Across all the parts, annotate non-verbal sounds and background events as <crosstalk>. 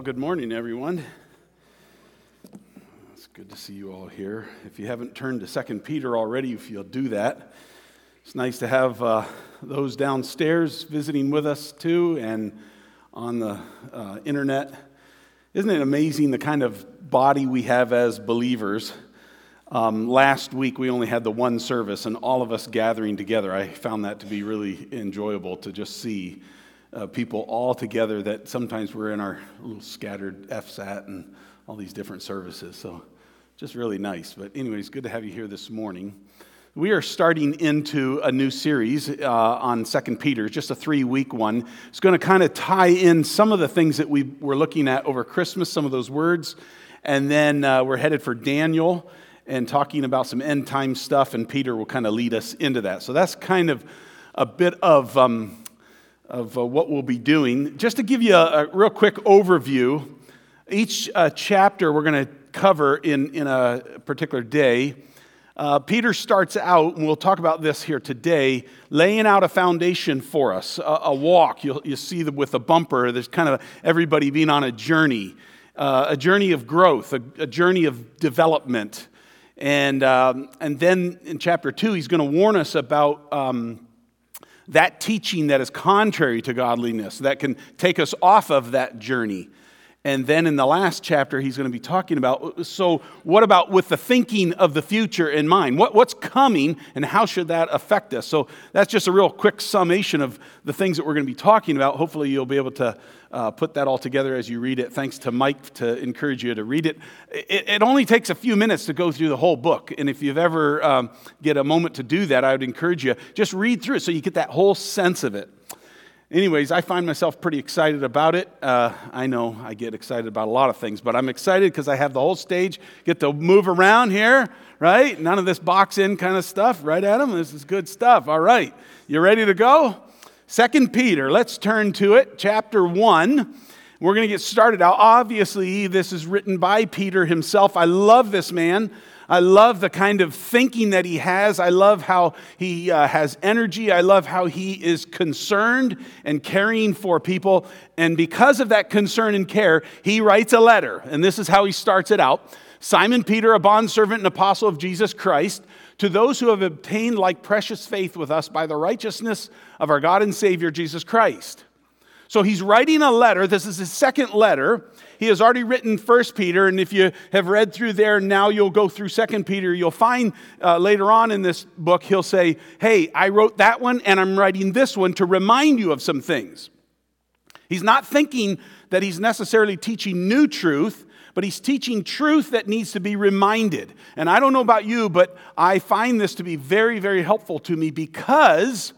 Well, good morning, everyone. It's good to see you all here. If you haven't turned to Second Peter already, if you'll do that, it's nice to have uh, those downstairs visiting with us too and on the uh, internet. Isn't it amazing the kind of body we have as believers? Um, last week we only had the one service and all of us gathering together. I found that to be really enjoyable to just see uh, people all together that sometimes we're in our little scattered FSAT and all these different services. So just really nice. But, anyways, good to have you here this morning. We are starting into a new series uh, on Second Peter, just a three week one. It's going to kind of tie in some of the things that we were looking at over Christmas, some of those words. And then uh, we're headed for Daniel and talking about some end time stuff, and Peter will kind of lead us into that. So that's kind of a bit of um, of uh, what we'll be doing. Just to give you a, a real quick overview, each uh, chapter we're going to cover in, in a particular day. Uh, Peter starts out, and we'll talk about this here today, laying out a foundation for us, a, a walk. You'll, you see the, with a bumper, there's kind of everybody being on a journey, uh, a journey of growth, a, a journey of development. And, um, and then in chapter two, he's going to warn us about. Um, that teaching that is contrary to godliness, that can take us off of that journey. And then in the last chapter, he's going to be talking about so, what about with the thinking of the future in mind? What, what's coming and how should that affect us? So, that's just a real quick summation of the things that we're going to be talking about. Hopefully, you'll be able to uh, put that all together as you read it. Thanks to Mike to encourage you to read it. It, it only takes a few minutes to go through the whole book. And if you've ever um, get a moment to do that, I would encourage you just read through it so you get that whole sense of it. Anyways, I find myself pretty excited about it. Uh, I know I get excited about a lot of things, but I'm excited because I have the whole stage, get to move around here, right? None of this box in kind of stuff, right, Adam? This is good stuff. All right, you ready to go? Second Peter, let's turn to it, chapter 1. We're going to get started out. Obviously, this is written by Peter himself. I love this man. I love the kind of thinking that he has. I love how he uh, has energy. I love how he is concerned and caring for people. And because of that concern and care, he writes a letter. And this is how he starts it out Simon Peter, a bondservant and apostle of Jesus Christ, to those who have obtained like precious faith with us by the righteousness of our God and Savior Jesus Christ. So he's writing a letter. This is his second letter. He has already written First Peter, and if you have read through there, now you'll go through Second Peter. You'll find uh, later on in this book, he'll say, Hey, I wrote that one, and I'm writing this one to remind you of some things. He's not thinking that he's necessarily teaching new truth, but he's teaching truth that needs to be reminded. And I don't know about you, but I find this to be very, very helpful to me because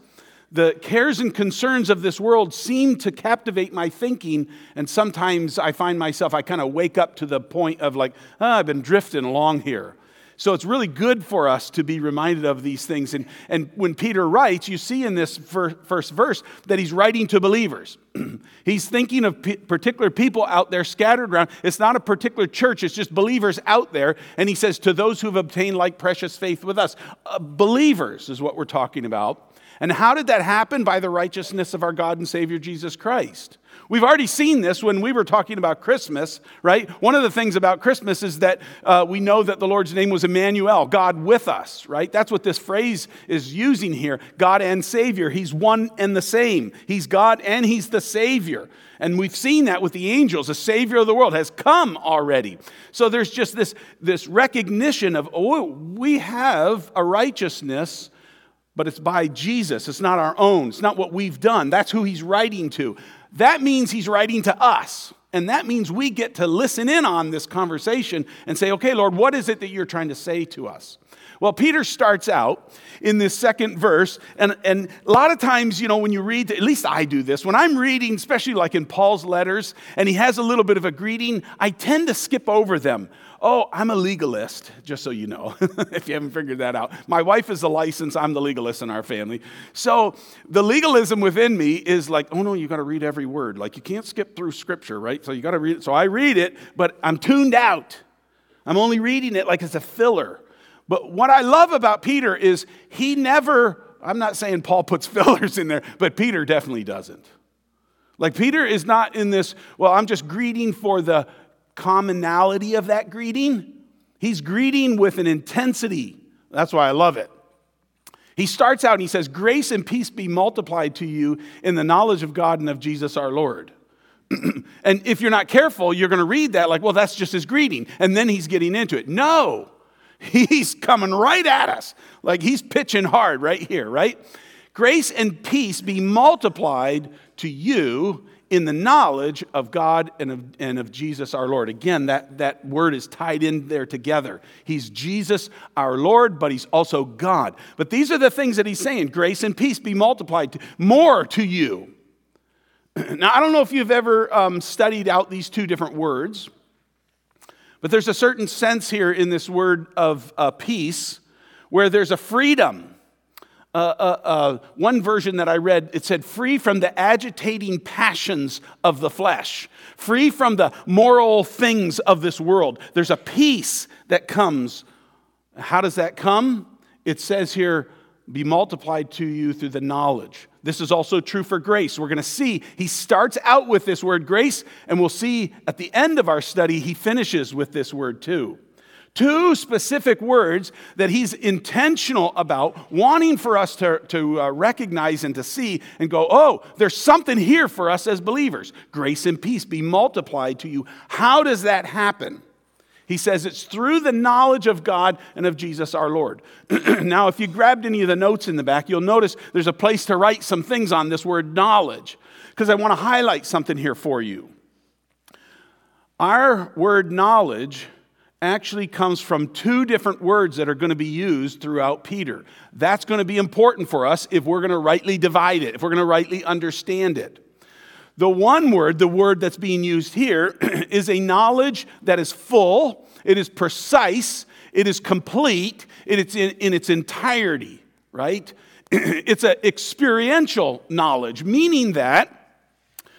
the cares and concerns of this world seem to captivate my thinking, and sometimes I find myself, I kind of wake up to the point of like, oh, I've been drifting along here. So it's really good for us to be reminded of these things. And, and when Peter writes, you see in this first verse that he's writing to believers. <clears throat> he's thinking of particular people out there scattered around. It's not a particular church, it's just believers out there. And he says, To those who have obtained like precious faith with us. Uh, believers is what we're talking about. And how did that happen? By the righteousness of our God and Savior Jesus Christ. We've already seen this when we were talking about Christmas, right? One of the things about Christmas is that uh, we know that the Lord's name was Emmanuel, God with us, right? That's what this phrase is using here God and Savior. He's one and the same. He's God and He's the Savior. And we've seen that with the angels. The Savior of the world has come already. So there's just this, this recognition of, oh, we have a righteousness but it's by Jesus. It's not our own. It's not what we've done. That's who he's writing to. That means he's writing to us. And that means we get to listen in on this conversation and say, okay, Lord, what is it that you're trying to say to us? Well, Peter starts out in this second verse, and, and a lot of times, you know, when you read, at least I do this, when I'm reading, especially like in Paul's letters, and he has a little bit of a greeting, I tend to skip over them. Oh, I'm a legalist, just so you know, <laughs> if you haven't figured that out. My wife is the license, I'm the legalist in our family. So the legalism within me is like, oh no, you got to read every word. Like you can't skip through scripture, right? So you got to read it. So I read it, but I'm tuned out. I'm only reading it like it's a filler. But what I love about Peter is he never, I'm not saying Paul puts <laughs> fillers in there, but Peter definitely doesn't. Like Peter is not in this, well, I'm just greeting for the commonality of that greeting. He's greeting with an intensity. That's why I love it. He starts out and he says, Grace and peace be multiplied to you in the knowledge of God and of Jesus our Lord. <clears throat> and if you're not careful, you're going to read that like, well, that's just his greeting. And then he's getting into it. No, he's coming right at us. Like he's pitching hard right here, right? Grace and peace be multiplied to you in the knowledge of God and of, and of Jesus our Lord. Again, that, that word is tied in there together. He's Jesus our Lord, but he's also God. But these are the things that he's saying grace and peace be multiplied to, more to you. <clears throat> now, I don't know if you've ever um, studied out these two different words, but there's a certain sense here in this word of uh, peace where there's a freedom uh, uh, uh, one version that I read, it said, free from the agitating passions of the flesh, free from the moral things of this world. There's a peace that comes. How does that come? It says here, be multiplied to you through the knowledge. This is also true for grace. We're going to see he starts out with this word grace, and we'll see at the end of our study, he finishes with this word too. Two specific words that he's intentional about, wanting for us to, to uh, recognize and to see and go, oh, there's something here for us as believers. Grace and peace be multiplied to you. How does that happen? He says it's through the knowledge of God and of Jesus our Lord. <clears throat> now, if you grabbed any of the notes in the back, you'll notice there's a place to write some things on this word knowledge, because I want to highlight something here for you. Our word knowledge actually comes from two different words that are going to be used throughout Peter. That's going to be important for us if we're going to rightly divide it, if we're going to rightly understand it. The one word, the word that's being used here, <clears throat> is a knowledge that is full, it is precise, it is complete, it's in, in its entirety, right? <clears throat> it's an experiential knowledge, meaning that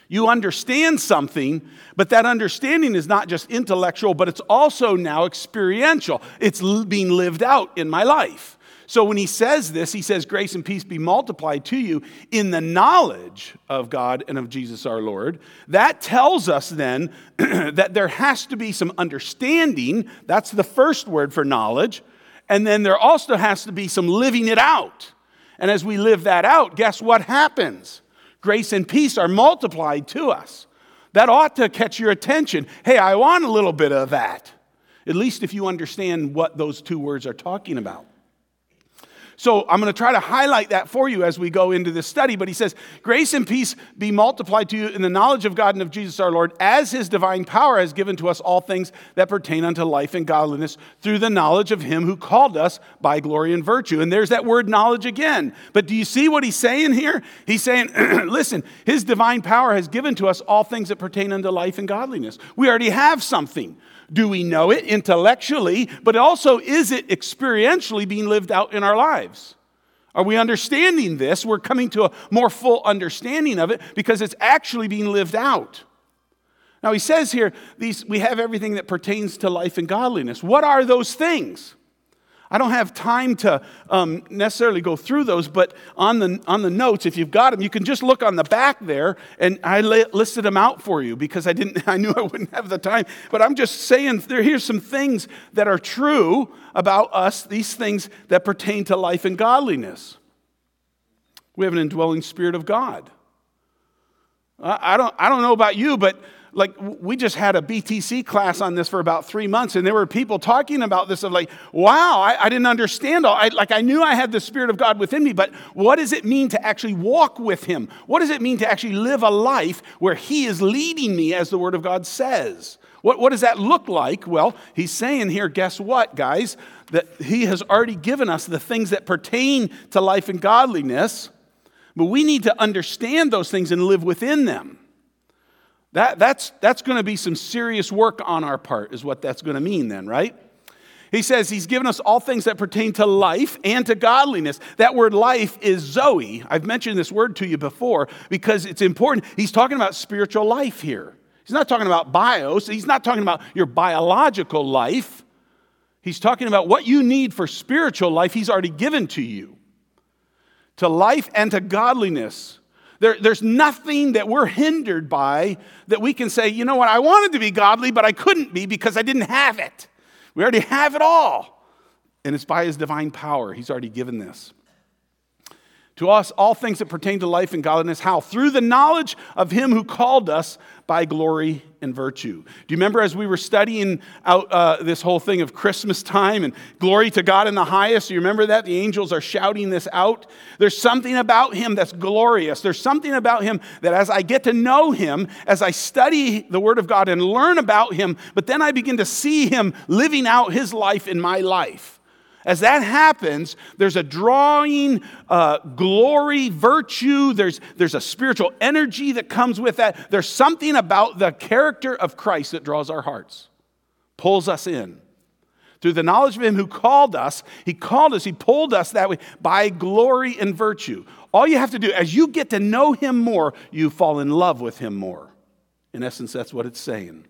you understand something, but that understanding is not just intellectual, but it's also now experiential. It's being lived out in my life. So when he says this, he says, Grace and peace be multiplied to you in the knowledge of God and of Jesus our Lord. That tells us then <clears throat> that there has to be some understanding. That's the first word for knowledge. And then there also has to be some living it out. And as we live that out, guess what happens? grace and peace are multiplied to us. That ought to catch your attention. Hey, I want a little bit of that, at least if you understand what those two words are talking about. So I'm going to try to highlight that for you as we go into this study. But he says, Grace and peace be multiplied to you in the knowledge of God and of Jesus our Lord, as his divine power has given to us all things that pertain unto life and godliness through the knowledge of him who called us by glory and virtue. And there's that word knowledge again. But do you see what he's saying here? He's saying, <clears throat> Listen, his divine power has given to us all things that pertain unto life and godliness. We already have something. Do we know it intellectually, but also is it experientially being lived out in our lives? Are we understanding this? We're coming to a more full understanding of it because it's actually being lived out. Now, he says here, these, we have everything that pertains to life and godliness. What are those things? I don't have time to um, necessarily go through those, but on the, on the notes, if you've got them, you can just look on the back there, and I listed them out for you because I didn't. <laughs> I knew I wouldn't have the time. But I'm just saying, there, here's some things that are true about us. These things that pertain to life and godliness. We have an indwelling spirit of God. I, I don't. I don't know about you, but like we just had a BTC class on this for about three months, and there were people talking about this of like, wow, I, I didn't understand all. I, like I knew I had the Spirit of God within me, but what does it mean to actually walk with Him? What does it mean to actually live a life where He is leading me, as the Word of God says? What, what does that look like? Well, He's saying here, guess what, guys? That He has already given us the things that pertain to life and godliness, but we need to understand those things and live within them. That, that's that's going to be some serious work on our part, is what that's going to mean, then, right? He says he's given us all things that pertain to life and to godliness. That word life is Zoe. I've mentioned this word to you before because it's important. He's talking about spiritual life here. He's not talking about bios, he's not talking about your biological life. He's talking about what you need for spiritual life, he's already given to you. To life and to godliness. There, there's nothing that we're hindered by that we can say, you know what, I wanted to be godly, but I couldn't be because I didn't have it. We already have it all. And it's by his divine power. He's already given this. To us, all things that pertain to life and godliness, how? Through the knowledge of him who called us by glory and virtue. Do you remember as we were studying out uh, this whole thing of Christmas time and glory to God in the highest? Do you remember that? The angels are shouting this out. There's something about him that's glorious. There's something about him that as I get to know him, as I study the Word of God and learn about him, but then I begin to see him living out his life in my life. As that happens, there's a drawing uh, glory, virtue, there's, there's a spiritual energy that comes with that. There's something about the character of Christ that draws our hearts, pulls us in. Through the knowledge of Him who called us, He called us, He pulled us that way by glory and virtue. All you have to do, as you get to know Him more, you fall in love with Him more. In essence, that's what it's saying.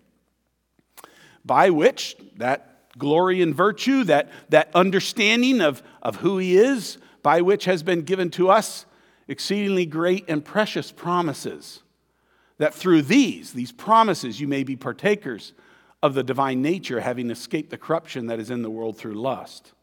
By which, that glory and virtue, that, that understanding of, of who He is, by which has been given to us exceedingly great and precious promises. That through these, these promises, you may be partakers of the divine nature, having escaped the corruption that is in the world through lust.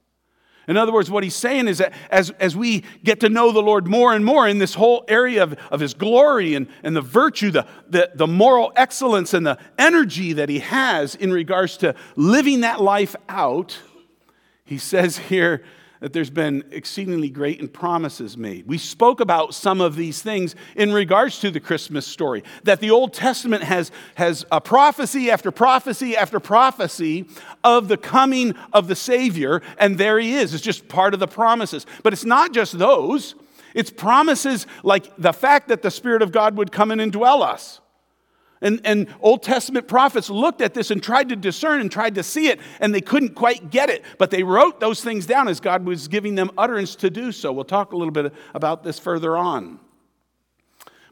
In other words, what he's saying is that as, as we get to know the Lord more and more in this whole area of, of his glory and, and the virtue, the, the, the moral excellence and the energy that he has in regards to living that life out, he says here that there's been exceedingly great and promises made. We spoke about some of these things in regards to the Christmas story, that the Old Testament has, has a prophecy after prophecy after prophecy of the coming of the Savior, and there he is. It's just part of the promises. But it's not just those, it's promises like the fact that the Spirit of God would come in and dwell us. And, and Old Testament prophets looked at this and tried to discern and tried to see it, and they couldn't quite get it. But they wrote those things down as God was giving them utterance to do so. We'll talk a little bit about this further on.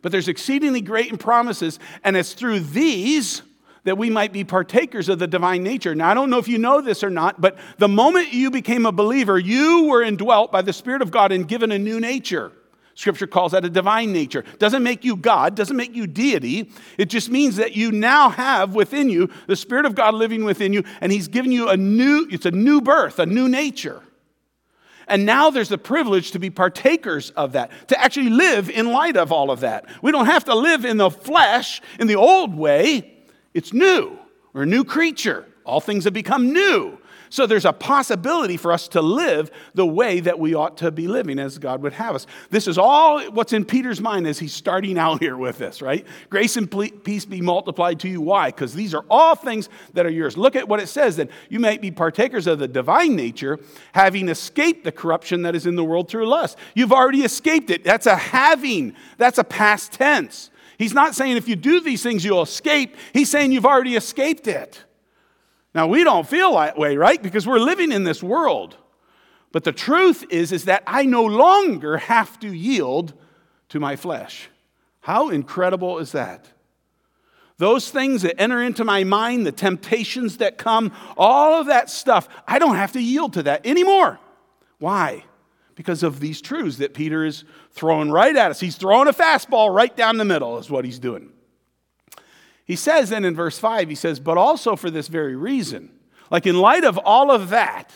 But there's exceedingly great promises, and it's through these that we might be partakers of the divine nature. Now, I don't know if you know this or not, but the moment you became a believer, you were indwelt by the Spirit of God and given a new nature. Scripture calls that a divine nature. Doesn't make you God, doesn't make you deity. It just means that you now have within you the Spirit of God living within you, and He's given you a new, it's a new birth, a new nature. And now there's the privilege to be partakers of that, to actually live in light of all of that. We don't have to live in the flesh in the old way. It's new. We're a new creature. All things have become new. So there's a possibility for us to live the way that we ought to be living as God would have us. This is all what's in Peter's mind as he's starting out here with this, right? Grace and peace be multiplied to you. Why? Because these are all things that are yours. Look at what it says that you might be partakers of the divine nature, having escaped the corruption that is in the world through lust. You've already escaped it. That's a having, that's a past tense. He's not saying if you do these things, you'll escape. He's saying you've already escaped it. Now, we don't feel that way, right? Because we're living in this world. But the truth is, is that I no longer have to yield to my flesh. How incredible is that? Those things that enter into my mind, the temptations that come, all of that stuff, I don't have to yield to that anymore. Why? Because of these truths that Peter is throwing right at us. He's throwing a fastball right down the middle, is what he's doing. He says then in verse 5, he says, but also for this very reason. Like in light of all of that,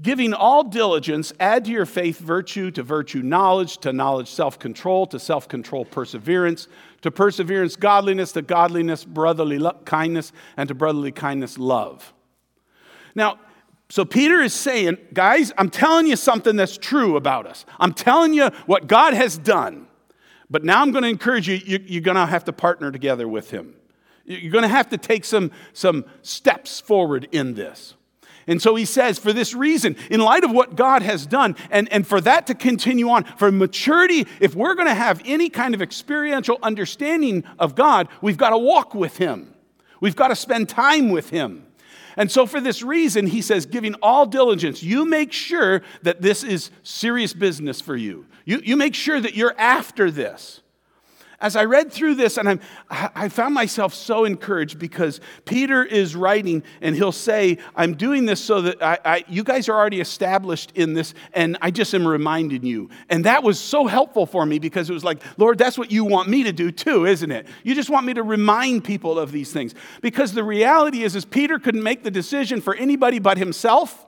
giving all diligence, add to your faith virtue, to virtue knowledge, to knowledge self control, to self control perseverance, to perseverance godliness, to godliness brotherly lo- kindness, and to brotherly kindness love. Now, so Peter is saying, guys, I'm telling you something that's true about us. I'm telling you what God has done. But now I'm going to encourage you, you are going to have to partner together with him. You're going to have to take some, some steps forward in this. And so he says, for this reason, in light of what God has done, and, and for that to continue on, for maturity, if we're going to have any kind of experiential understanding of God, we've got to walk with him. We've got to spend time with him. And so, for this reason, he says, giving all diligence, you make sure that this is serious business for you. You, you make sure that you're after this. As I read through this, and I'm, I found myself so encouraged because Peter is writing, and he'll say, I'm doing this so that I, I, you guys are already established in this, and I just am reminding you. And that was so helpful for me because it was like, Lord, that's what you want me to do too, isn't it? You just want me to remind people of these things. Because the reality is, is Peter couldn't make the decision for anybody but himself,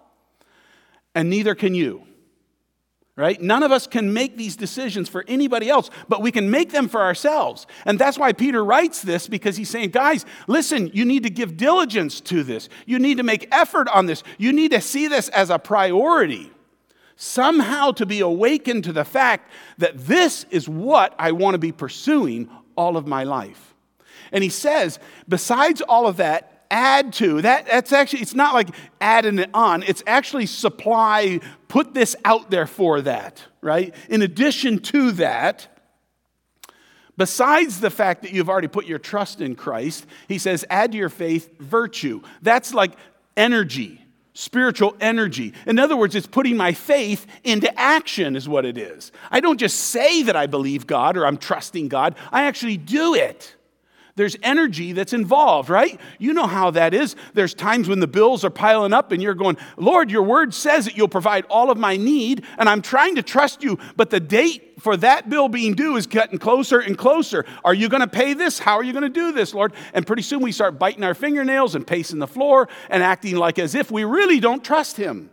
and neither can you right? None of us can make these decisions for anybody else, but we can make them for ourselves. And that's why Peter writes this because he's saying, guys, listen, you need to give diligence to this. You need to make effort on this. You need to see this as a priority. Somehow to be awakened to the fact that this is what I want to be pursuing all of my life. And he says, besides all of that, add to. That, that's actually, it's not like adding it on, it's actually supply, put this out there for that, right? In addition to that, besides the fact that you've already put your trust in Christ, he says, add to your faith virtue. That's like energy. Spiritual energy. In other words, it's putting my faith into action, is what it is. I don't just say that I believe God or I'm trusting God, I actually do it there's energy that's involved, right? You know how that is. There's times when the bills are piling up and you're going, Lord, your word says that you'll provide all of my need, and I'm trying to trust you, but the date for that bill being due is getting closer and closer. Are you going to pay this? How are you going to do this, Lord? And pretty soon we start biting our fingernails and pacing the floor and acting like as if we really don't trust Him.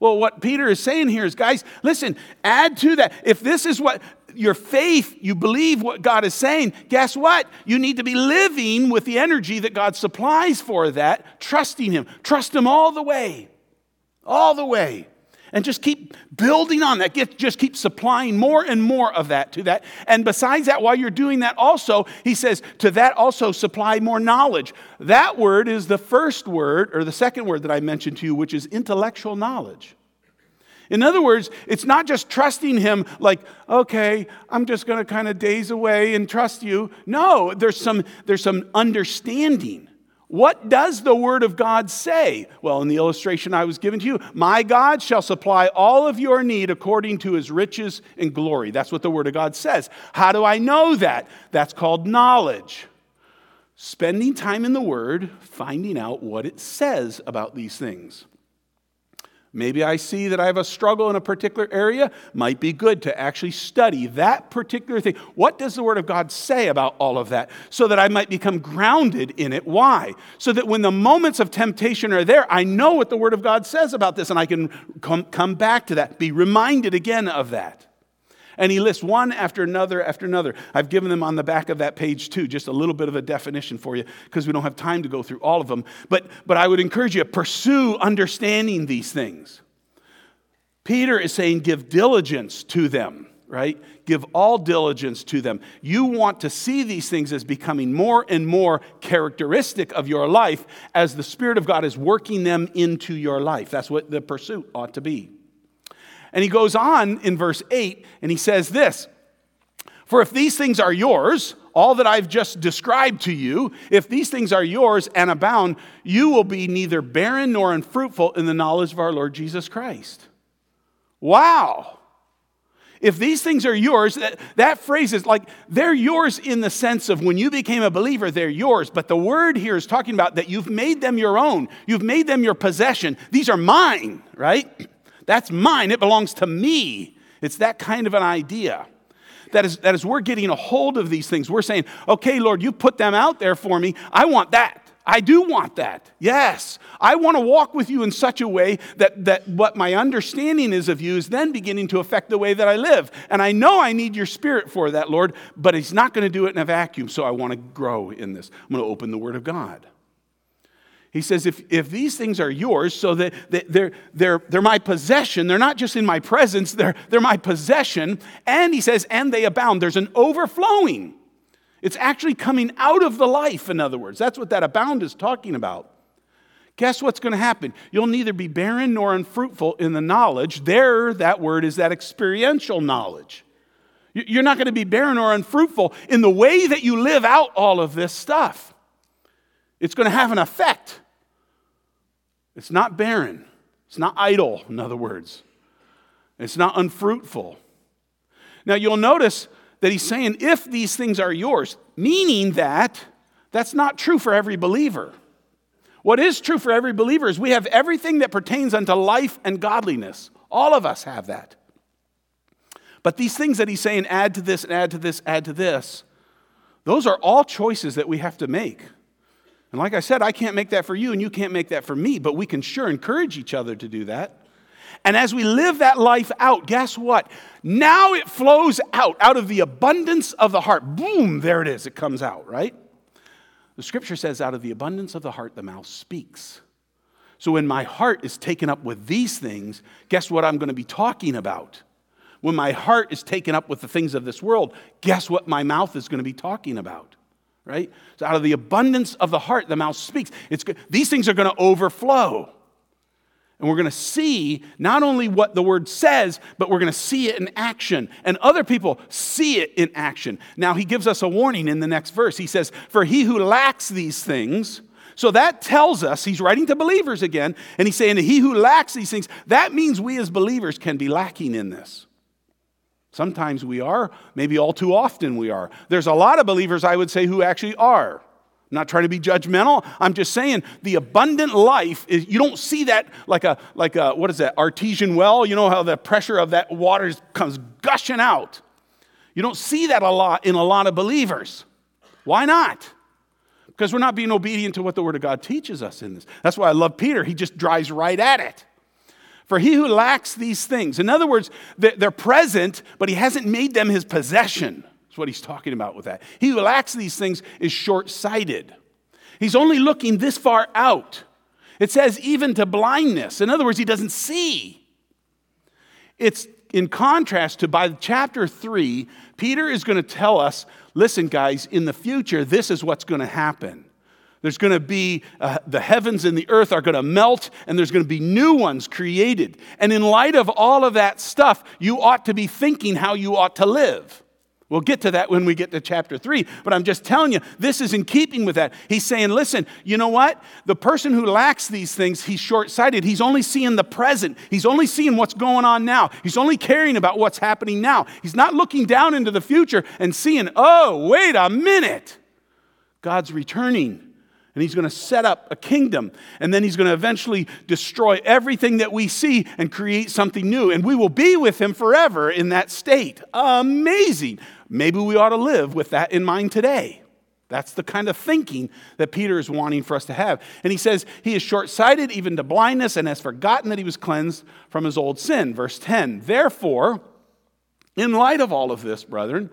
Well, what Peter is saying here is, guys, listen, add to that. If this is what your faith, you believe what God is saying, guess what? You need to be living with the energy that God supplies for that, trusting Him. Trust Him all the way, all the way. And just keep building on that. Get, just keep supplying more and more of that to that. And besides that, while you're doing that, also, he says, to that also supply more knowledge. That word is the first word, or the second word that I mentioned to you, which is intellectual knowledge. In other words, it's not just trusting him like, okay, I'm just going to kind of daze away and trust you. No, there's some, there's some understanding. What does the word of God say? Well, in the illustration I was given to you, my God shall supply all of your need according to his riches and glory. That's what the word of God says. How do I know that? That's called knowledge. Spending time in the word, finding out what it says about these things. Maybe I see that I have a struggle in a particular area. Might be good to actually study that particular thing. What does the Word of God say about all of that? So that I might become grounded in it. Why? So that when the moments of temptation are there, I know what the Word of God says about this and I can come, back to that, be reminded again of that. And he lists one after another after another. I've given them on the back of that page too, just a little bit of a definition for you because we don't have time to go through all of them. But, but I would encourage you to pursue understanding these things. Peter is saying, give diligence to them, right? Give all diligence to them. You want to see these things as becoming more and more characteristic of your life as the Spirit of God is working them into your life. That's what the pursuit ought to be. And he goes on in verse 8 and he says this For if these things are yours, all that I've just described to you, if these things are yours and abound, you will be neither barren nor unfruitful in the knowledge of our Lord Jesus Christ. Wow. If these things are yours, that, that phrase is like they're yours in the sense of when you became a believer, they're yours. But the word here is talking about that you've made them your own, you've made them your possession. These are mine, right? That's mine. It belongs to me. It's that kind of an idea. That is, that is, we're getting a hold of these things. We're saying, okay, Lord, you put them out there for me. I want that. I do want that. Yes. I want to walk with you in such a way that, that what my understanding is of you is then beginning to affect the way that I live. And I know I need your spirit for that, Lord, but He's not going to do it in a vacuum. So I want to grow in this. I'm going to open the Word of God. He says, if, if these things are yours, so that, they're, they're, they're my possession, they're not just in my presence, they're, they're my possession. And he says, and they abound. There's an overflowing. It's actually coming out of the life, in other words. That's what that abound is talking about. Guess what's going to happen? You'll neither be barren nor unfruitful in the knowledge. There, that word is that experiential knowledge. You're not going to be barren or unfruitful in the way that you live out all of this stuff. It's going to have an effect. It's not barren. It's not idle, in other words. It's not unfruitful. Now, you'll notice that he's saying, if these things are yours, meaning that that's not true for every believer. What is true for every believer is we have everything that pertains unto life and godliness. All of us have that. But these things that he's saying, add to this and add to this, add to this, those are all choices that we have to make. And like I said, I can't make that for you and you can't make that for me, but we can sure encourage each other to do that. And as we live that life out, guess what? Now it flows out, out of the abundance of the heart. Boom, there it is. It comes out, right? The scripture says, out of the abundance of the heart, the mouth speaks. So when my heart is taken up with these things, guess what I'm going to be talking about? When my heart is taken up with the things of this world, guess what my mouth is going to be talking about? Right? So out of the abundance of the heart, the mouth speaks. It's, these things are going to overflow. And we're going to see not only what the word says, but we're going to see it in action. And other people see it in action. Now, he gives us a warning in the next verse. He says, For he who lacks these things, so that tells us, he's writing to believers again, and he's saying he who lacks these things, that means we as believers can be lacking in this. Sometimes we are, maybe all too often we are. There's a lot of believers, I would say, who actually are. I'm not trying to be judgmental. I'm just saying the abundant life is you don't see that like a like a what is that artesian well? You know how the pressure of that water comes gushing out. You don't see that a lot in a lot of believers. Why not? Because we're not being obedient to what the Word of God teaches us in this. That's why I love Peter. He just drives right at it. For he who lacks these things, in other words, they're present, but he hasn't made them his possession. That's what he's talking about with that. He who lacks these things is short sighted. He's only looking this far out. It says, even to blindness. In other words, he doesn't see. It's in contrast to by chapter three, Peter is going to tell us listen, guys, in the future, this is what's going to happen. There's going to be uh, the heavens and the earth are going to melt, and there's going to be new ones created. And in light of all of that stuff, you ought to be thinking how you ought to live. We'll get to that when we get to chapter three, but I'm just telling you, this is in keeping with that. He's saying, listen, you know what? The person who lacks these things, he's short sighted. He's only seeing the present, he's only seeing what's going on now. He's only caring about what's happening now. He's not looking down into the future and seeing, oh, wait a minute. God's returning and he's going to set up a kingdom and then he's going to eventually destroy everything that we see and create something new. And we will be with him forever in that state. Amazing. Maybe we ought to live with that in mind today. That's the kind of thinking that peter is wanting for us to have. And he says he is short-sighted even to blindness and has forgotten that he was cleansed from his old sin. Verse 10 therefore in light of all of this brethren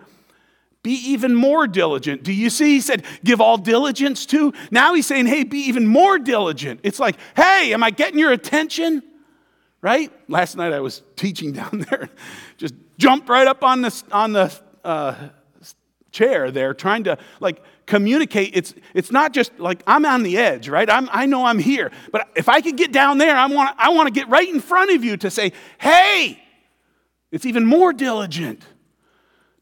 be even more diligent. Do you see? He said, give all diligence to. Now he's saying, hey, be even more diligent. It's like, hey, am I getting your attention? Right? Last night I was teaching <laughs> down there, just jumped right up on the, on the uh, chair there, trying to like communicate. It's, it's not just like I'm on the edge, right? I'm, I know I'm here. But if I could get down there, I want, I want to get right in front of you to say, hey, it's even more diligent.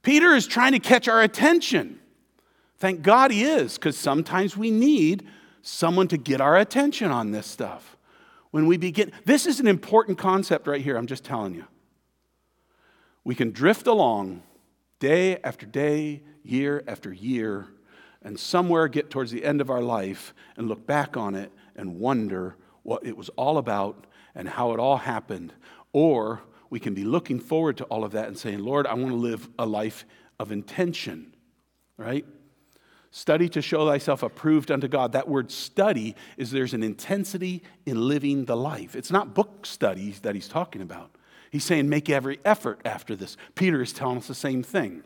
Peter is trying to catch our attention. Thank God he is, because sometimes we need someone to get our attention on this stuff. When we begin, this is an important concept right here, I'm just telling you. We can drift along day after day, year after year, and somewhere get towards the end of our life and look back on it and wonder what it was all about and how it all happened. Or we can be looking forward to all of that and saying, Lord, I want to live a life of intention, right? Study to show thyself approved unto God. That word study is there's an intensity in living the life. It's not book studies that he's talking about. He's saying make every effort after this. Peter is telling us the same thing.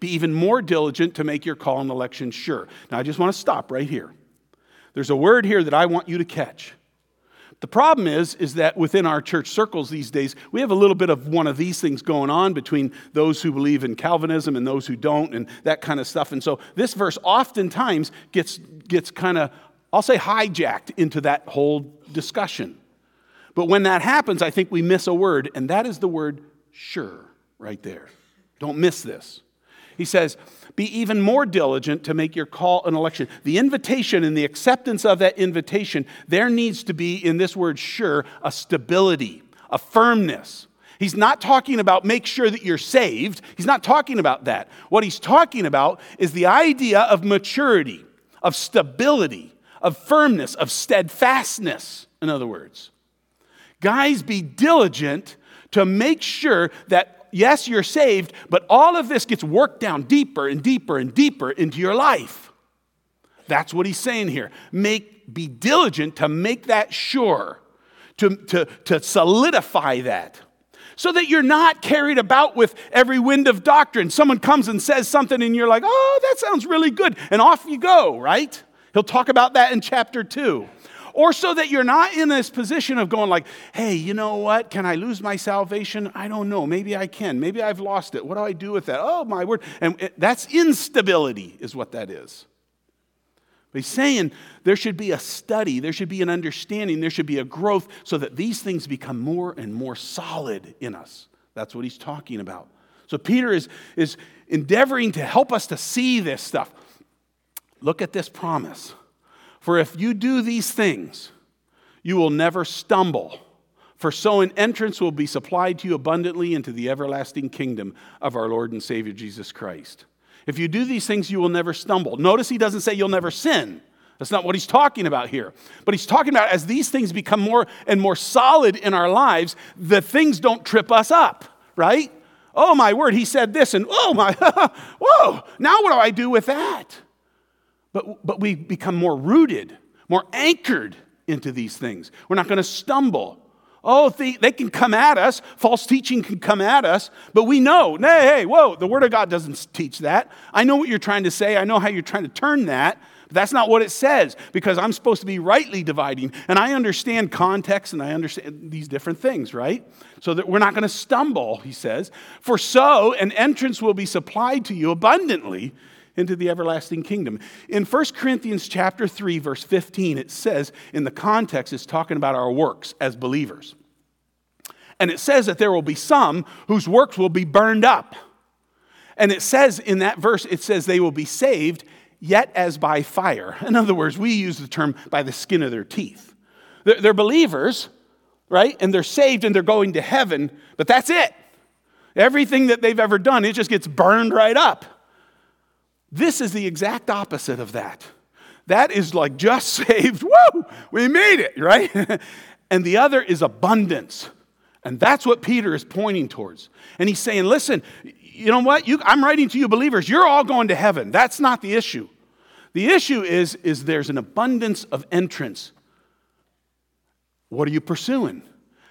Be even more diligent to make your call and election sure. Now, I just want to stop right here. There's a word here that I want you to catch. The problem is, is that within our church circles these days, we have a little bit of one of these things going on between those who believe in Calvinism and those who don't, and that kind of stuff. And so this verse oftentimes gets, gets kind of, I'll say, hijacked into that whole discussion. But when that happens, I think we miss a word, and that is the word sure right there. Don't miss this. He says, Be even more diligent to make your call an election. The invitation and the acceptance of that invitation, there needs to be, in this word sure, a stability, a firmness. He's not talking about make sure that you're saved. He's not talking about that. What he's talking about is the idea of maturity, of stability, of firmness, of steadfastness, in other words. Guys, be diligent to make sure that, yes, you're saved, but all of this gets worked down deeper and deeper and deeper into your life. That's what he's saying here. Make, be diligent to make that sure, to, to, to solidify that so that you're not carried about with every wind of doctrine. Someone comes and says something, and you're like, oh, that sounds really good. And off you go, right? He'll talk about that in chapter two. Or so that you're not in this position of going like, hey, you know what? Can I lose my salvation? I don't know. Maybe I can. Maybe I've lost it. What do I do with that? Oh, my word. And that's instability, is what that is. But he's saying there should be a study, there should be an understanding, there should be a growth so that these things become more and more solid in us. That's what he's talking about. So Peter is, is endeavoring to help us to see this stuff. Look at this promise. For if you do these things, you will never stumble. For so an entrance will be supplied to you abundantly into the everlasting kingdom of our Lord and Savior Jesus Christ. If you do these things, you will never stumble. Notice he doesn't say you'll never sin. That's not what he's talking about here. But he's talking about as these things become more and more solid in our lives, the things don't trip us up, right? Oh my word, he said this, and oh my, <laughs> whoa, now what do I do with that? But, but we become more rooted, more anchored into these things. We're not going to stumble. Oh, they, they can come at us. False teaching can come at us, but we know, hey, hey, whoa, the Word of God doesn't teach that. I know what you're trying to say. I know how you're trying to turn that, but that's not what it says because I'm supposed to be rightly dividing. And I understand context and I understand these different things, right? So that we're not going to stumble, he says. For so an entrance will be supplied to you abundantly into the everlasting kingdom. In 1 Corinthians chapter 3 verse 15 it says in the context it's talking about our works as believers. And it says that there will be some whose works will be burned up. And it says in that verse it says they will be saved yet as by fire. In other words, we use the term by the skin of their teeth. They're, they're believers, right? And they're saved and they're going to heaven, but that's it. Everything that they've ever done, it just gets burned right up. This is the exact opposite of that. That is like just <laughs> saved, woo, we made it, right? <laughs> and the other is abundance. And that's what Peter is pointing towards. And he's saying, listen, you know what? You, I'm writing to you believers, you're all going to heaven. That's not the issue. The issue is, is there's an abundance of entrance. What are you pursuing?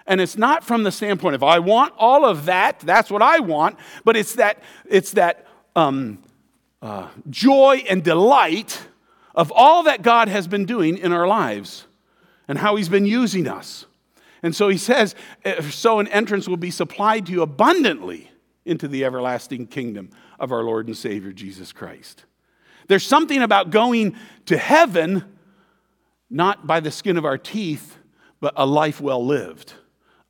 And it's not from the standpoint of I want all of that, that's what I want, but it's that, it's that um, uh, joy and delight of all that God has been doing in our lives and how He's been using us. And so He says, so an entrance will be supplied to you abundantly into the everlasting kingdom of our Lord and Savior Jesus Christ. There's something about going to heaven, not by the skin of our teeth, but a life well lived,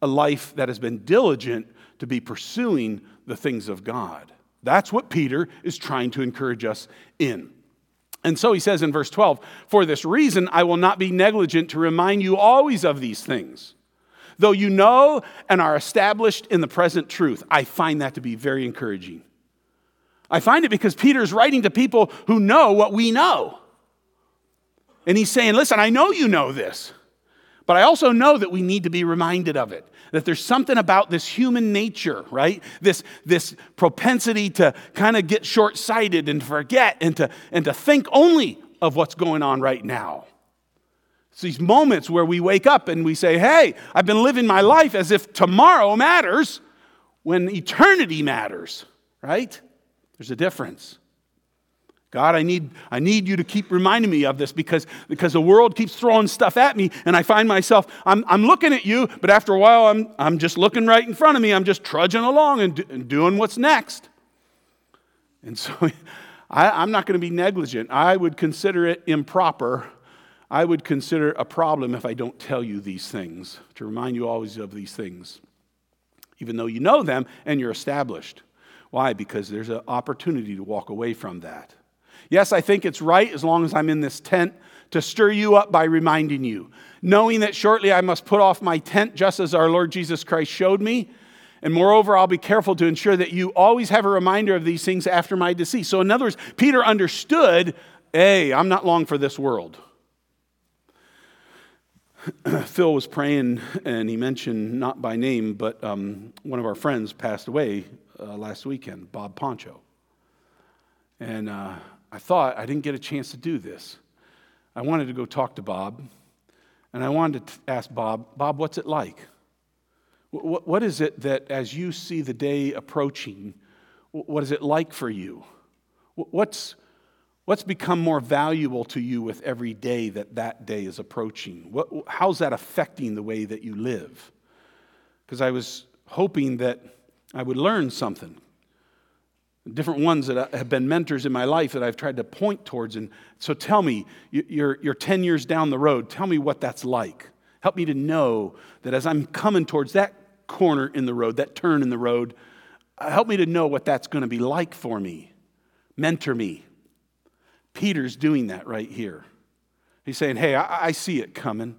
a life that has been diligent to be pursuing the things of God. That's what Peter is trying to encourage us in. And so he says in verse 12, For this reason I will not be negligent to remind you always of these things. Though you know and are established in the present truth, I find that to be very encouraging. I find it because Peter is writing to people who know what we know. And he's saying, Listen, I know you know this, but I also know that we need to be reminded of it that there's something about this human nature, right? This, this propensity to kind of get short sighted and forget and to, and to think only of what's going on right now. It's these moments where we wake up and we say, Hey, I've been living my life as if tomorrow matters when eternity matters, right? There's a difference. God, I need, I need you to keep reminding me of this because, because the world keeps throwing stuff at me, and I find myself, I'm, I'm looking at you, but after a while, I'm, I'm just looking right in front of me. I'm just trudging along and, do, and doing what's next. And so <laughs> I, I'm not going to be negligent. I would consider it improper. I would consider a problem if I don't tell you these things, to remind you always of these things, even though you know them and you're established. Why? Because there's an opportunity to walk away from that. Yes, I think it's right as long as I'm in this tent to stir you up by reminding you, knowing that shortly I must put off my tent just as our Lord Jesus Christ showed me. And moreover, I'll be careful to ensure that you always have a reminder of these things after my decease. So, in other words, Peter understood hey, I'm not long for this world. <clears throat> Phil was praying and he mentioned, not by name, but um, one of our friends passed away uh, last weekend, Bob Poncho. And uh, I thought I didn't get a chance to do this. I wanted to go talk to Bob and I wanted to ask Bob, Bob, what's it like? What, what is it that as you see the day approaching, what is it like for you? What's, What's become more valuable to you with every day that that day is approaching? What, how's that affecting the way that you live? Because I was hoping that I would learn something. Different ones that have been mentors in my life that I've tried to point towards. And so tell me, you're, you're 10 years down the road, tell me what that's like. Help me to know that as I'm coming towards that corner in the road, that turn in the road, uh, help me to know what that's going to be like for me. Mentor me Peter's doing that right here. He's saying, Hey, I, I see it coming.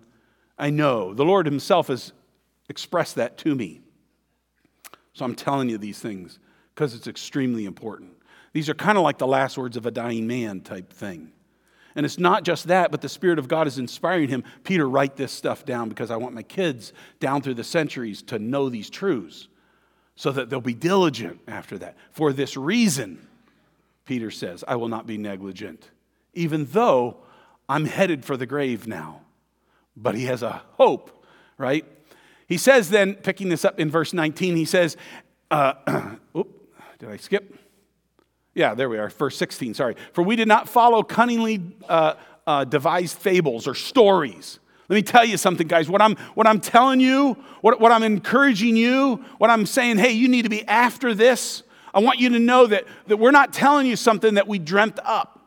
I know. The Lord Himself has expressed that to me. So I'm telling you these things because it's extremely important. These are kind of like the last words of a dying man type thing. And it's not just that, but the Spirit of God is inspiring him. Peter, write this stuff down because I want my kids down through the centuries to know these truths so that they'll be diligent after that. For this reason, Peter says, I will not be negligent, even though I'm headed for the grave now. But he has a hope, right? He says then, picking this up in verse 19, he says, uh, <clears throat> oop, did I skip? Yeah, there we are, verse 16, sorry. For we did not follow cunningly uh, uh, devised fables or stories. Let me tell you something, guys. What I'm, what I'm telling you, what, what I'm encouraging you, what I'm saying, hey, you need to be after this I want you to know that, that we're not telling you something that we dreamt up.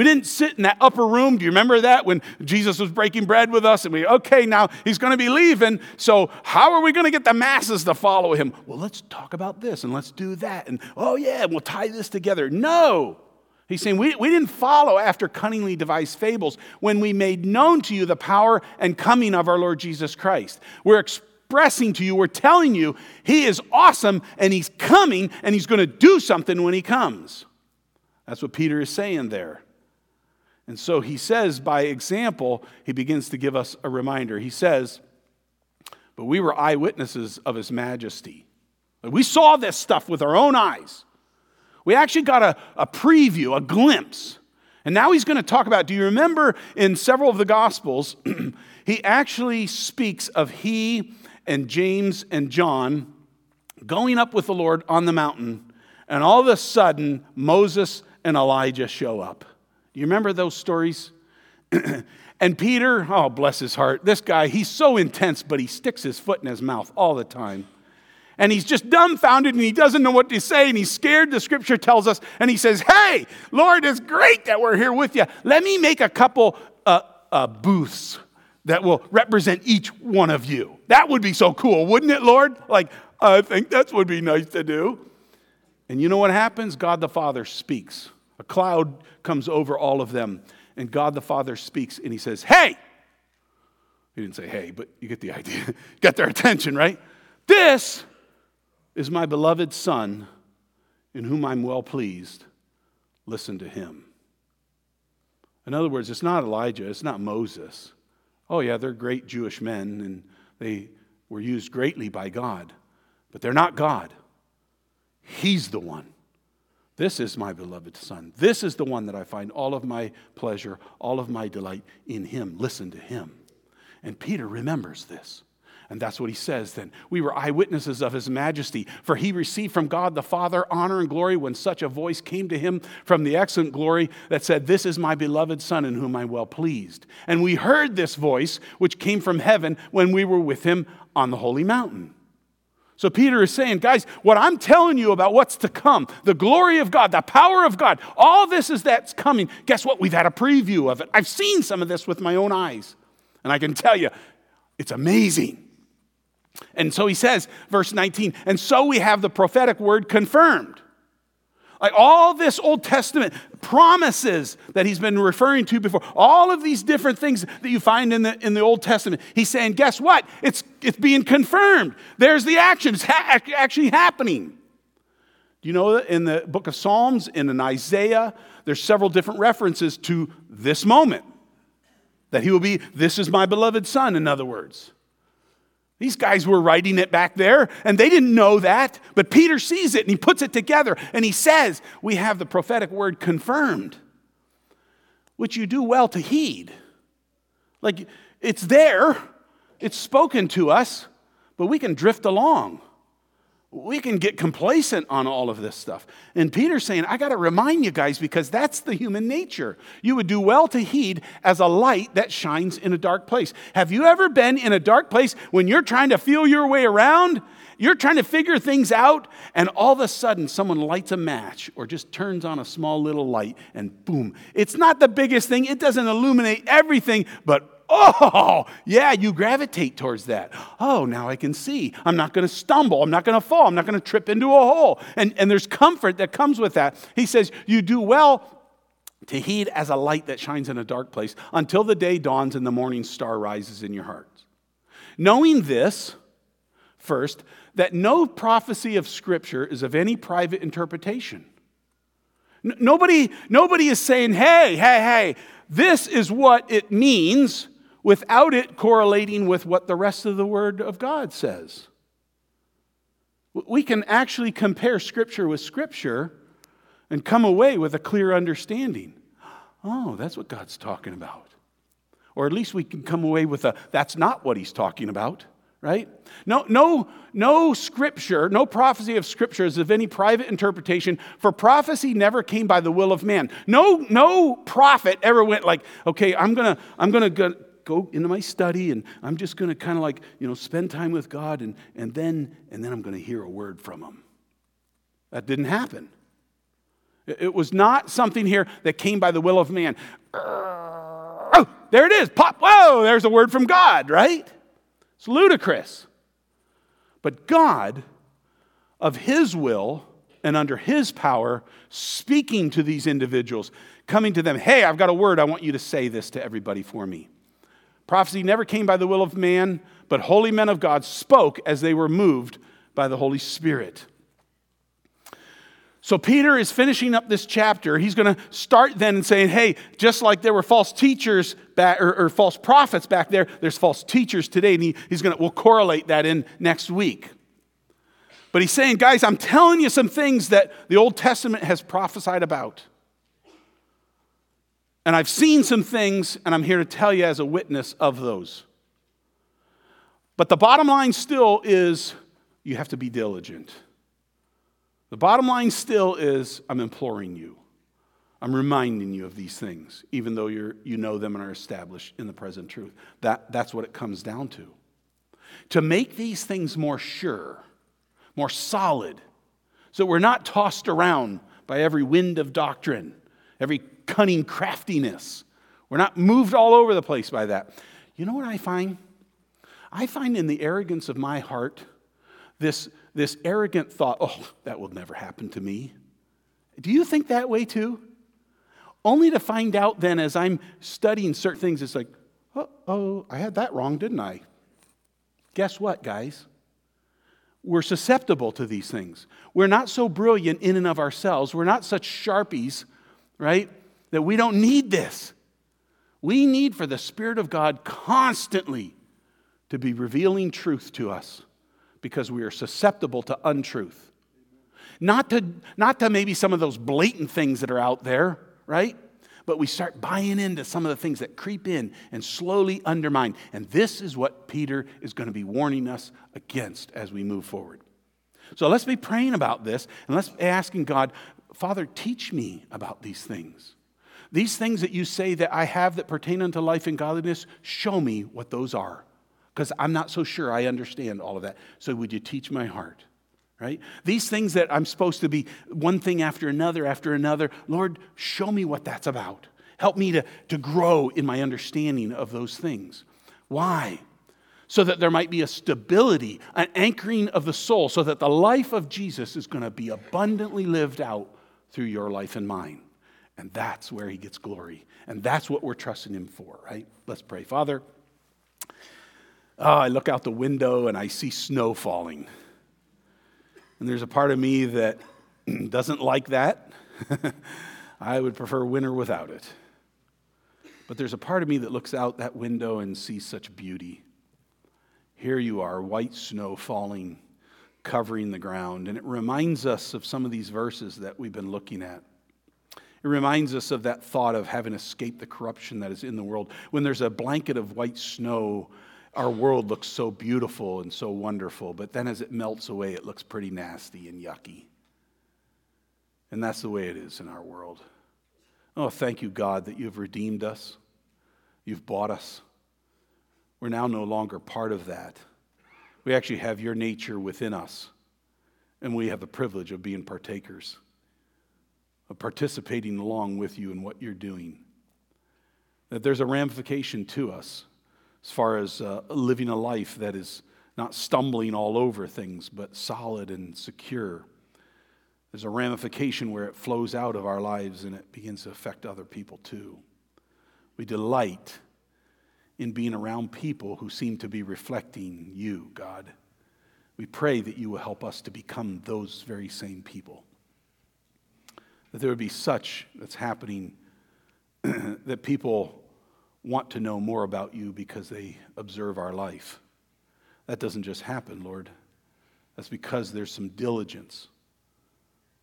We didn't sit in that upper room. Do you remember that when Jesus was breaking bread with us and we, okay, now he's going to be leaving. So, how are we going to get the masses to follow him? Well, let's talk about this and let's do that. And oh, yeah, we'll tie this together. No. He's saying we, we didn't follow after cunningly devised fables when we made known to you the power and coming of our Lord Jesus Christ. We're expressing to you, we're telling you, He is awesome and He's coming and He's going to do something when He comes. That's what Peter is saying there. And so he says, by example, he begins to give us a reminder. He says, But we were eyewitnesses of His majesty. We saw this stuff with our own eyes. We actually got a, a preview, a glimpse. And now he's going to talk about do you remember in several of the Gospels, <clears throat> he actually speaks of he and James and John going up with the Lord on the mountain, and all of a sudden, Moses and Elijah show up. Do you remember those stories? <clears throat> and Peter, oh, bless his heart, this guy, he's so intense, but he sticks his foot in his mouth all the time. And he's just dumbfounded and he doesn't know what to say and he's scared, the scripture tells us. And he says, Hey, Lord, it's great that we're here with you. Let me make a couple uh, uh, booths that will represent each one of you. That would be so cool, wouldn't it, Lord? Like, I think that would be nice to do. And you know what happens? God the Father speaks. A cloud comes over all of them, and God the Father speaks, and He says, Hey! He didn't say hey, but you get the <laughs> idea. Get their attention, right? This is my beloved Son, in whom I'm well pleased. Listen to him. In other words, it's not Elijah, it's not Moses. Oh, yeah, they're great Jewish men and they were used greatly by God, but they're not God. He's the one. This is my beloved Son. This is the one that I find all of my pleasure, all of my delight in Him. Listen to Him. And Peter remembers this. And that's what he says then. We were eyewitnesses of his majesty, for he received from God the Father honor and glory when such a voice came to him from the excellent glory that said, This is my beloved Son in whom I'm well pleased. And we heard this voice, which came from heaven when we were with him on the holy mountain. So Peter is saying, guys, what I'm telling you about what's to come, the glory of God, the power of God, all this is that's coming. Guess what? We've had a preview of it. I've seen some of this with my own eyes. And I can tell you, it's amazing. And so he says, verse 19, and so we have the prophetic word confirmed. Like all this Old Testament promises that he's been referring to before, all of these different things that you find in the, in the Old Testament, he's saying, guess what? It's, it's being confirmed. There's the action, it's ha- actually happening. Do you know that in the book of Psalms, and in Isaiah, there's several different references to this moment? That he will be, this is my beloved son, in other words. These guys were writing it back there, and they didn't know that. But Peter sees it and he puts it together and he says, We have the prophetic word confirmed, which you do well to heed. Like it's there, it's spoken to us, but we can drift along we can get complacent on all of this stuff. And Peter's saying, I got to remind you guys because that's the human nature. You would do well to heed as a light that shines in a dark place. Have you ever been in a dark place when you're trying to feel your way around? You're trying to figure things out, and all of a sudden someone lights a match or just turns on a small little light, and boom. It's not the biggest thing, it doesn't illuminate everything, but Oh, yeah, you gravitate towards that. Oh, now I can see. I'm not going to stumble. I'm not going to fall. I'm not going to trip into a hole. And, and there's comfort that comes with that. He says, You do well to heed as a light that shines in a dark place until the day dawns and the morning star rises in your hearts. Knowing this, first, that no prophecy of Scripture is of any private interpretation. Nobody, nobody is saying, hey, hey, hey, this is what it means without it correlating with what the rest of the Word of God says. We can actually compare Scripture with Scripture and come away with a clear understanding. Oh, that's what God's talking about. Or at least we can come away with a that's not what he's talking about, right? No, no, no scripture, no prophecy of scripture is of any private interpretation, for prophecy never came by the will of man. No, no prophet ever went like, okay, I'm gonna, I'm gonna go into my study and I'm just going to kind of like, you know, spend time with God and, and, then, and then I'm going to hear a word from him. That didn't happen. It was not something here that came by the will of man. Uh, oh, there it is. Pop. Whoa, there's a word from God, right? It's ludicrous. But God, of His will and under His power, speaking to these individuals, coming to them, hey, I've got a word. I want you to say this to everybody for me. Prophecy never came by the will of man, but holy men of God spoke as they were moved by the Holy Spirit. So Peter is finishing up this chapter. He's going to start then and saying, hey, just like there were false teachers back, or, or, false prophets back there, there's false teachers today. And he, he's going to, we'll correlate that in next week. But he's saying, guys, I'm telling you some things that the Old Testament has prophesied about. And I've seen some things, and I'm here to tell you as a witness of those. But the bottom line still is you have to be diligent. The bottom line still is I'm imploring you. I'm reminding you of these things, even though you're, you know them and are established in the present truth. That, that's what it comes down to. To make these things more sure, more solid, so we're not tossed around by every wind of doctrine, every cunning craftiness. We're not moved all over the place by that. You know what I find? I find in the arrogance of my heart this, this arrogant thought, oh, that will never happen to me. Do you think that way too? Only to find out then as I'm studying certain things, it's like, oh, oh, I had that wrong, didn't I? Guess what, guys? We're susceptible to these things. We're not so brilliant in and of ourselves. We're not such sharpies, right? That we don't need this. We need for the Spirit of God constantly to be revealing truth to us because we are susceptible to untruth. Not to, not to maybe some of those blatant things that are out there, right? But we start buying into some of the things that creep in and slowly undermine. And this is what Peter is going to be warning us against as we move forward. So let's be praying about this and let's be asking God, Father, teach me about these things. These things that you say that I have that pertain unto life and godliness, show me what those are. Because I'm not so sure I understand all of that. So would you teach my heart? Right? These things that I'm supposed to be one thing after another after another, Lord, show me what that's about. Help me to, to grow in my understanding of those things. Why? So that there might be a stability, an anchoring of the soul, so that the life of Jesus is going to be abundantly lived out through your life and mine. And that's where he gets glory. And that's what we're trusting him for, right? Let's pray. Father, oh, I look out the window and I see snow falling. And there's a part of me that <clears throat> doesn't like that. <laughs> I would prefer winter without it. But there's a part of me that looks out that window and sees such beauty. Here you are, white snow falling, covering the ground. And it reminds us of some of these verses that we've been looking at. It reminds us of that thought of having escaped the corruption that is in the world. When there's a blanket of white snow, our world looks so beautiful and so wonderful, but then as it melts away, it looks pretty nasty and yucky. And that's the way it is in our world. Oh, thank you, God, that you've redeemed us, you've bought us. We're now no longer part of that. We actually have your nature within us, and we have the privilege of being partakers of participating along with you in what you're doing. That there's a ramification to us as far as uh, living a life that is not stumbling all over things, but solid and secure. There's a ramification where it flows out of our lives and it begins to affect other people too. We delight in being around people who seem to be reflecting you, God. We pray that you will help us to become those very same people that there would be such that's happening <clears throat> that people want to know more about you because they observe our life. That doesn't just happen, Lord. That's because there's some diligence.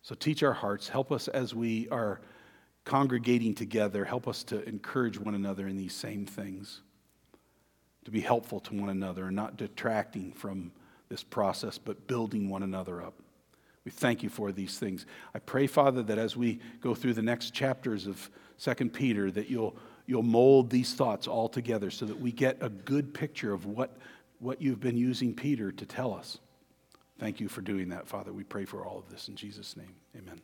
So teach our hearts. Help us as we are congregating together. Help us to encourage one another in these same things, to be helpful to one another and not detracting from this process, but building one another up. We thank you for these things. I pray, Father, that as we go through the next chapters of 2 Peter, that you'll, you'll mold these thoughts all together so that we get a good picture of what, what you've been using Peter to tell us. Thank you for doing that, Father. We pray for all of this in Jesus' name. Amen.